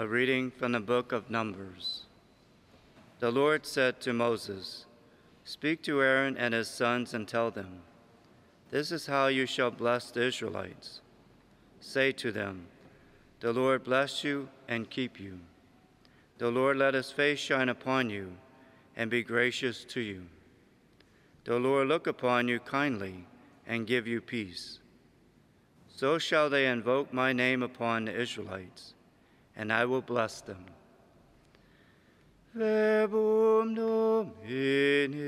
A reading from the book of Numbers. The Lord said to Moses, Speak to Aaron and his sons and tell them, This is how you shall bless the Israelites. Say to them, The Lord bless you and keep you. The Lord let his face shine upon you and be gracious to you. The Lord look upon you kindly and give you peace. So shall they invoke my name upon the Israelites, and I will bless them. Verbum Domini.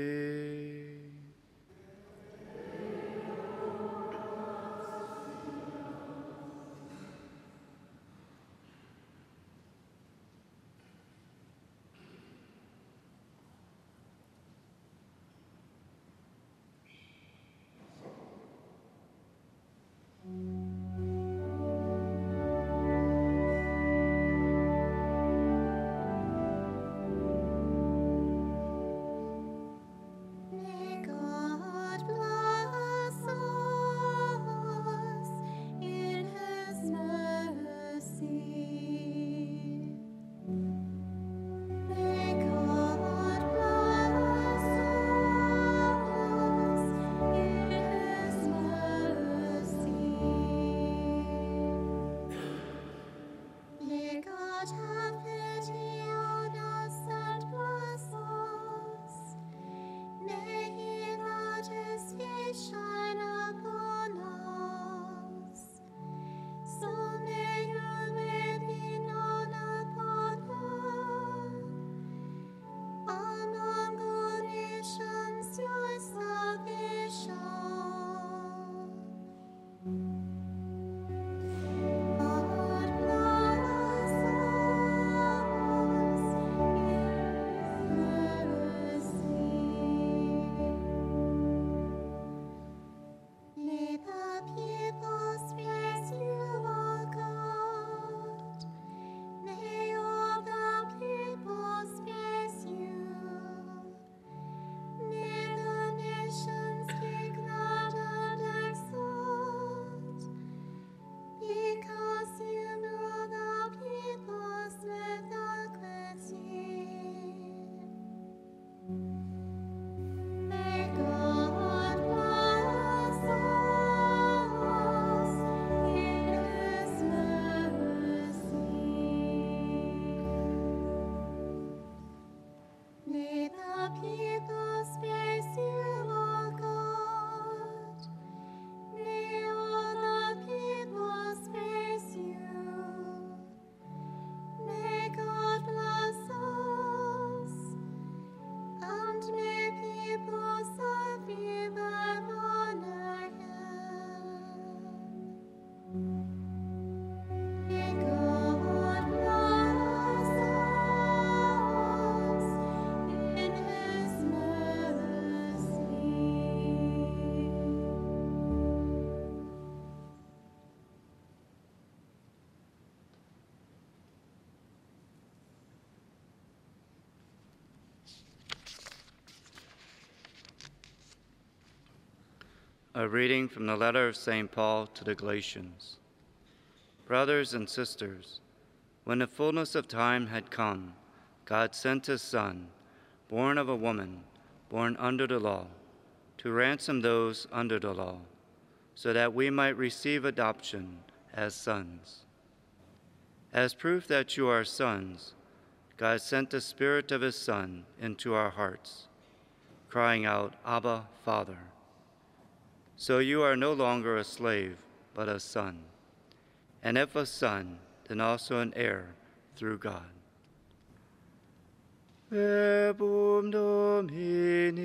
A reading from the letter of St. Paul to the Galatians. Brothers and sisters, when the fullness of time had come, God sent his Son, born of a woman, born under the law, to ransom those under the law, so that we might receive adoption as sons. As proof that you are sons, God sent the Spirit of his Son into our hearts, crying out, Abba, Father. So you are no longer a slave, but a son. And if a son, then also an heir through God. Verbum Domini.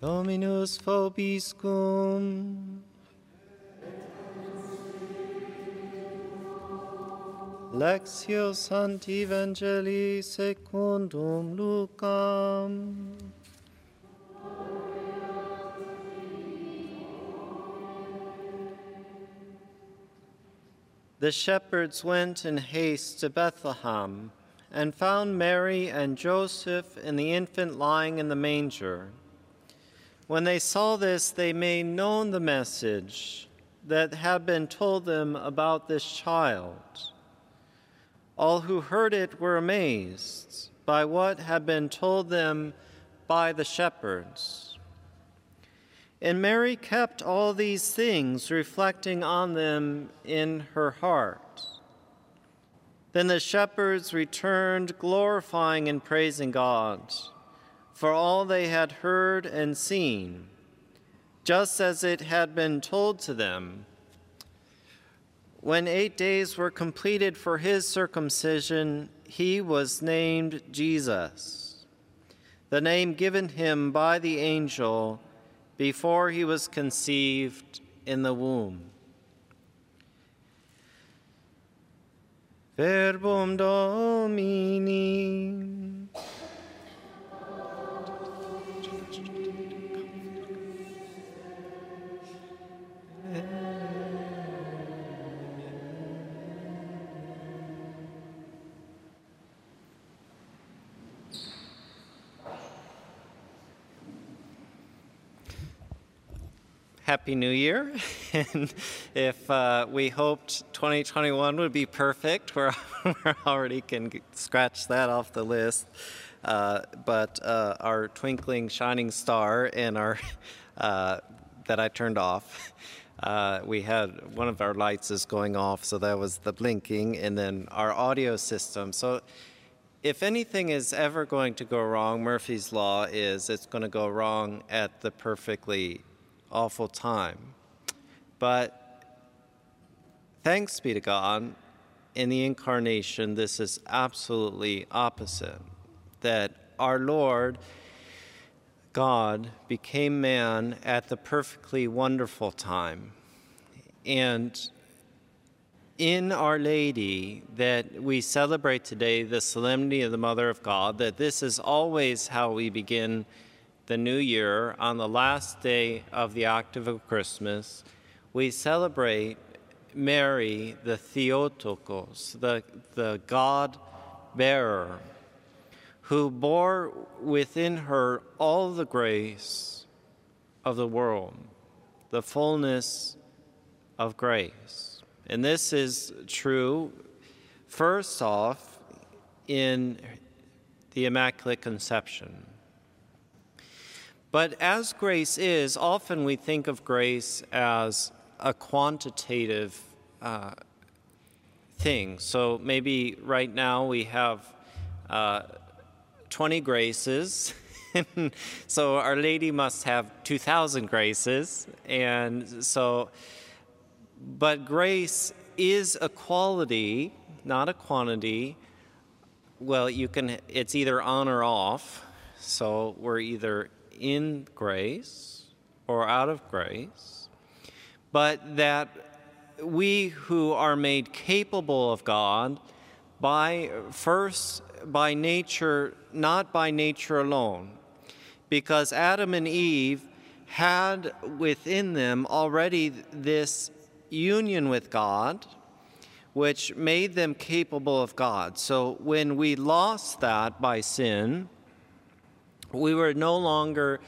Dominus vobiscum. Lectio Sancti Evangelii secundum Lucam. The shepherds went in haste to Bethlehem and found Mary and Joseph and the infant lying in the manger. When they saw this, they made known the message that had been told them about this child. All who heard it were amazed by what had been told them by the shepherds. And Mary kept all these things, reflecting on them in her heart. Then the shepherds returned, glorifying and praising God for all they had heard and seen, just as it had been told to them. When eight days were completed for his circumcision, he was named Jesus, the name given him by the angel before he was conceived in the womb. Verbum Domini. Happy New Year. and if uh, we hoped 2021 would be perfect, we're, we already can scratch that off the list. Uh, but uh, our twinkling shining star and our uh, that I turned off. Uh, we had one of our lights is going off, so that was the blinking, and then our audio system. So if anything is ever going to go wrong, Murphy's Law is it's going to go wrong at the perfectly awful time. But thanks be to God, in the incarnation, this is absolutely opposite. That our Lord, God, became man at the perfectly wonderful time. And in Our Lady, that we celebrate today the solemnity of the Mother of God, that this is always how we begin the new year, on the last day of the octave of Christmas, we celebrate Mary, the Theotokos, the, the God bearer, who bore within her all the grace of the world, the fullness of grace. And this is true, first off, in the Immaculate Conception. But as grace is, often we think of grace as a quantitative uh, thing. So maybe right now we have uh, 20 graces. so Our Lady must have 2,000 graces. And so, but grace is a quality, not a quantity. Well, you can, it's either on or off. So we're either in grace or out of grace, but that we who are made capable of God by first by nature, not by nature alone, because Adam and Eve had within them already this union with God, which made them capable of God. So when we lost that by sin, we were no longer,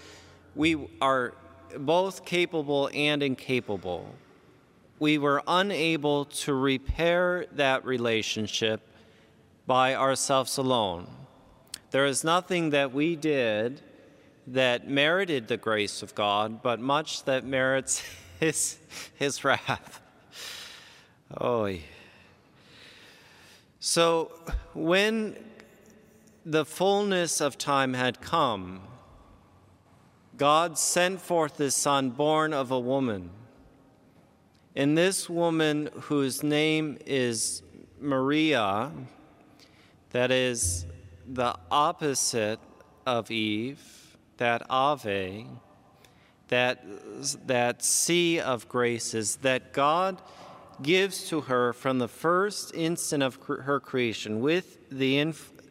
we are both capable and incapable. We were unable to repair that relationship by ourselves alone. There is nothing that we did that merited the grace of God, but much that merits his, his wrath. Oh. So when the fullness of time had come, God sent forth his son, born of a woman. And this woman, whose name is Maria, that is the opposite of Eve, that Ave, that, that sea of graces that God gives to her from the first instant of her creation with the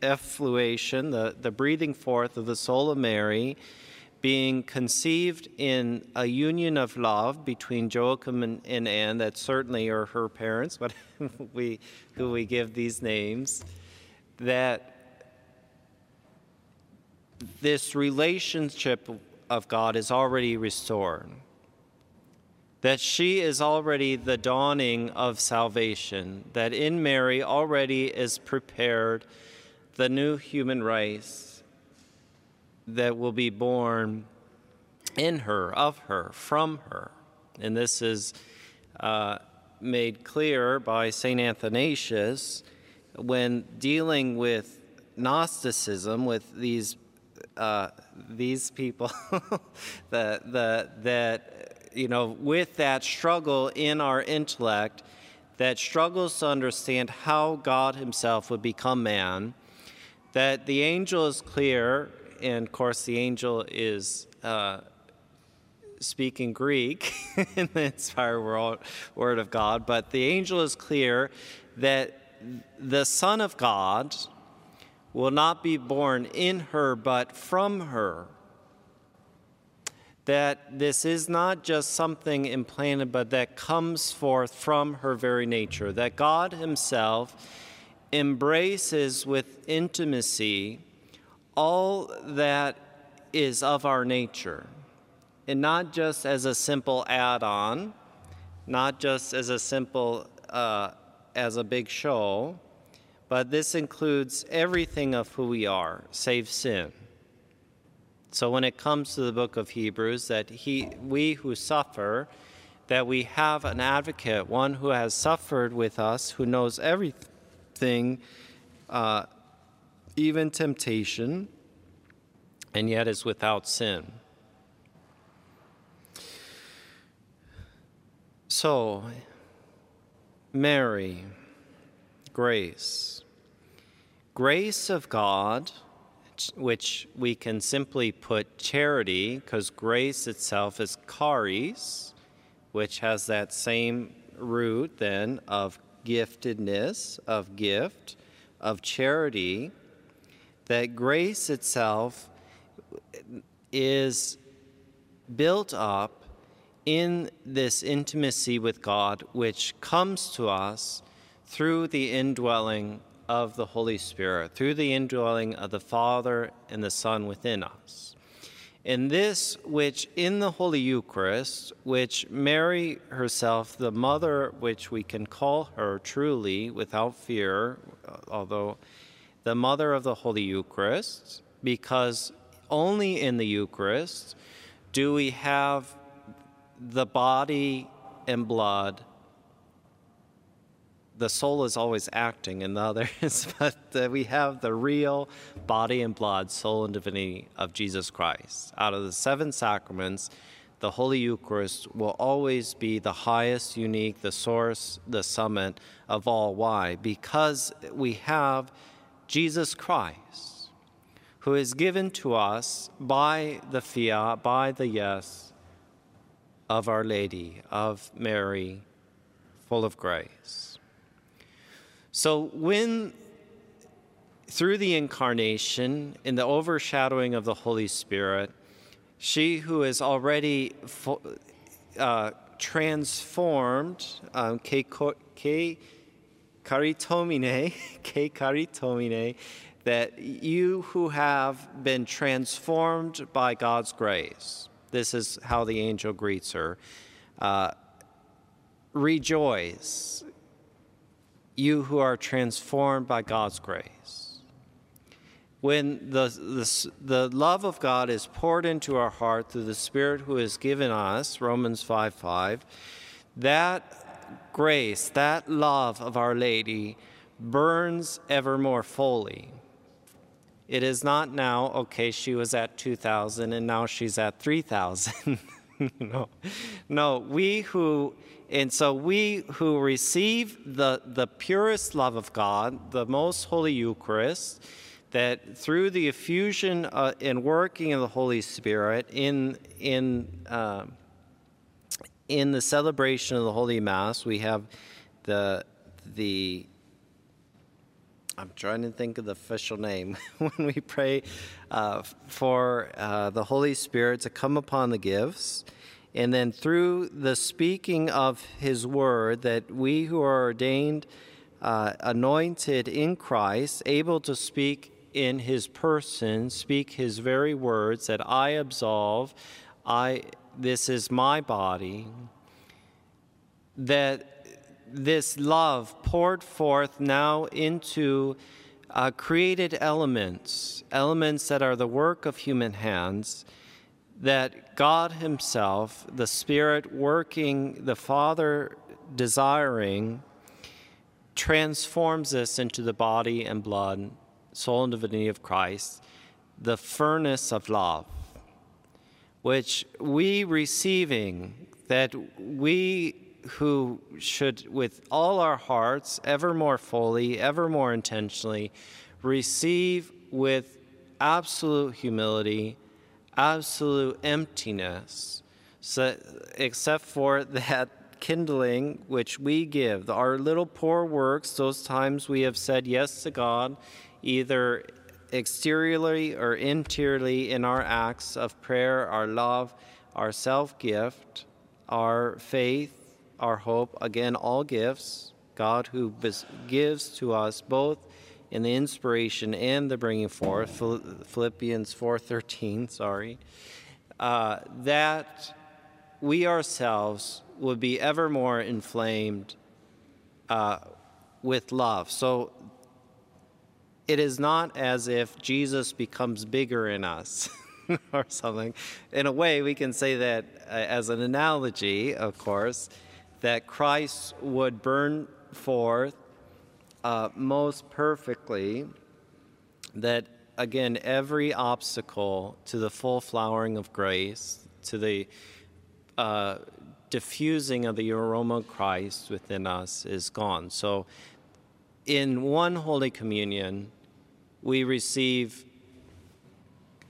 effluation, the, the breathing forth of the soul of Mary, being conceived in a union of love between Joachim and, and Anne, that certainly are her parents, but we, who we give these names, that this relationship of God is already restored. That she is already the dawning of salvation, that in Mary already is prepared the new human race that will be born in her, of her, from her. And this is uh, made clear by St. Athanasius when dealing with Gnosticism, with these uh, these people that, that, that, you know, with that struggle in our intellect, that struggles to understand how God Himself would become man, that the angel is clear, and of course, the angel is. Uh, speaking Greek in the inspired word of God, but the angel is clear that the Son of God, will not be born in her, but from her. That this is not just something implanted, but that comes forth from her very nature. That God Himself embraces with intimacy all that is of our nature, and not just as a simple add on, not just as a simple, uh, as a big show but this includes everything of who we are, save sin. So when it comes to the book of Hebrews, that he, we who suffer, that we have an advocate, one who has suffered with us, who knows everything, uh, even temptation, and yet is without sin. So, Mary, grace. Grace of God, which we can simply put charity, because grace itself is charis, which has that same root then of giftedness, of gift, of charity, that grace itself is built up in this intimacy with God, which comes to us through the indwelling of the Holy Spirit, through the indwelling of the Father and the Son within us. In this, which in the Holy Eucharist, which Mary herself, the mother, which we can call her truly without fear, although the mother of the Holy Eucharist, because only in the Eucharist do we have the body and blood the soul is always acting in the others, but uh, we have the real body and blood, soul and divinity of Jesus Christ. Out of the seven sacraments, the Holy Eucharist will always be the highest, unique, the source, the summit of all. Why? Because we have Jesus Christ, who is given to us by the fiat, by the yes of Our Lady, of Mary, full of grace. So, when through the incarnation, in the overshadowing of the Holy Spirit, she who is already uh, transformed, um, ke, ke karitomine, kecharitomene, that you who have been transformed by God's grace, this is how the angel greets her, uh, rejoice you who are transformed by God's grace. When the, the, the love of God is poured into our heart through the Spirit who is given us, Romans 5 5, that grace, that love of Our Lady burns ever more fully. It is not now, okay, she was at 2,000 and now she's at 3,000. no, no, we who, and so we who receive the, the purest love of God, the most holy Eucharist, that through the effusion uh, and working of the Holy Spirit in, in, uh, in the celebration of the Holy Mass, we have the, the I'm trying to think of the official name when we pray uh, for uh, the Holy Spirit to come upon the gifts. And then through the speaking of His word, that we who are ordained, uh, anointed in Christ, able to speak in His person, speak His very words, that I absolve, I, this is my body, that this love poured forth now into uh, created elements, elements that are the work of human hands, that God Himself, the Spirit working, the Father desiring, transforms us into the body and blood, soul and divinity of Christ, the furnace of love, which we receiving, that we who should, with all our hearts, ever more fully, ever more intentionally, receive with absolute humility, absolute emptiness, so, except for that kindling which we give, our little poor works, those times we have said yes to God, either exteriorly or interiorly in our acts of prayer, our love, our self gift, our faith, our hope, again, all gifts, God who gives to us both in the inspiration and the bringing forth, Philippians 4.13, sorry, uh, that we ourselves would be ever more inflamed uh, with love. So it is not as if Jesus becomes bigger in us or something. In a way, we can say that uh, as an analogy, of course, that Christ would burn forth uh, most perfectly, that again, every obstacle to the full flowering of grace, to the uh, diffusing of the aroma of Christ within us is gone. So, in one Holy Communion, we receive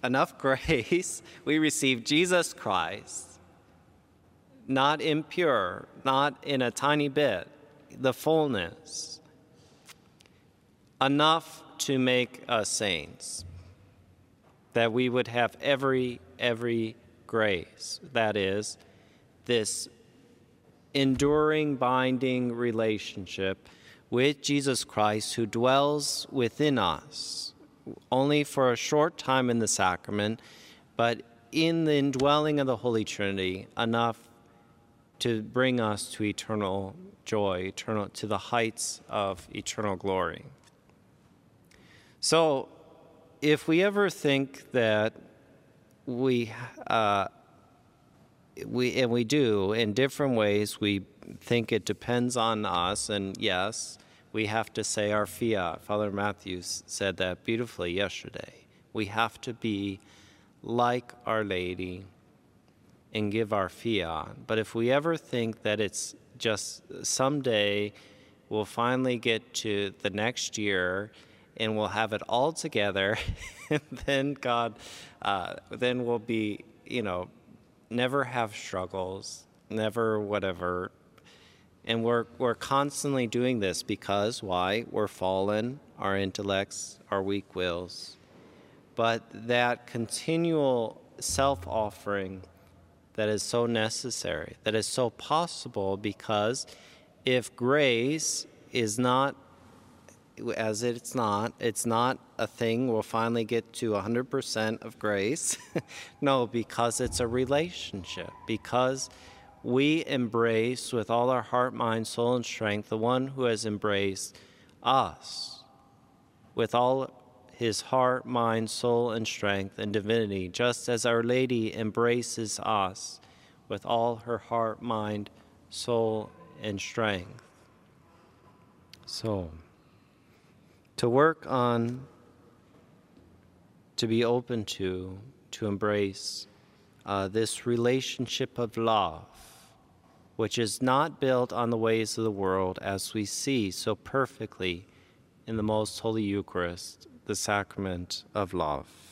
enough grace, we receive Jesus Christ not impure, not in a tiny bit, the fullness, enough to make us saints, that we would have every, every grace, that is, this enduring, binding relationship with Jesus Christ who dwells within us, only for a short time in the sacrament, but in the indwelling of the Holy Trinity, enough to bring us to eternal joy, eternal to the heights of eternal glory. So, if we ever think that we uh, we and we do in different ways, we think it depends on us, and yes, we have to say our fiat. Father Matthews said that beautifully yesterday. We have to be like Our Lady and give our fiat. But if we ever think that it's just someday we'll finally get to the next year and we'll have it all together, then God, uh, then we'll be, you know, never have struggles, never whatever. And we're, we're constantly doing this because why? We're fallen, our intellects, our weak wills. But that continual self offering, that is so necessary, that is so possible because if grace is not as it's not, it's not a thing we'll finally get to 100% of grace. no, because it's a relationship. Because we embrace with all our heart, mind, soul, and strength the one who has embraced us with all his heart, mind, soul, and strength and divinity, just as Our Lady embraces us with all her heart, mind, soul, and strength. So, to work on to be open to, to embrace uh, this relationship of love, which is not built on the ways of the world as we see so perfectly in the most holy Eucharist, the sacrament of love.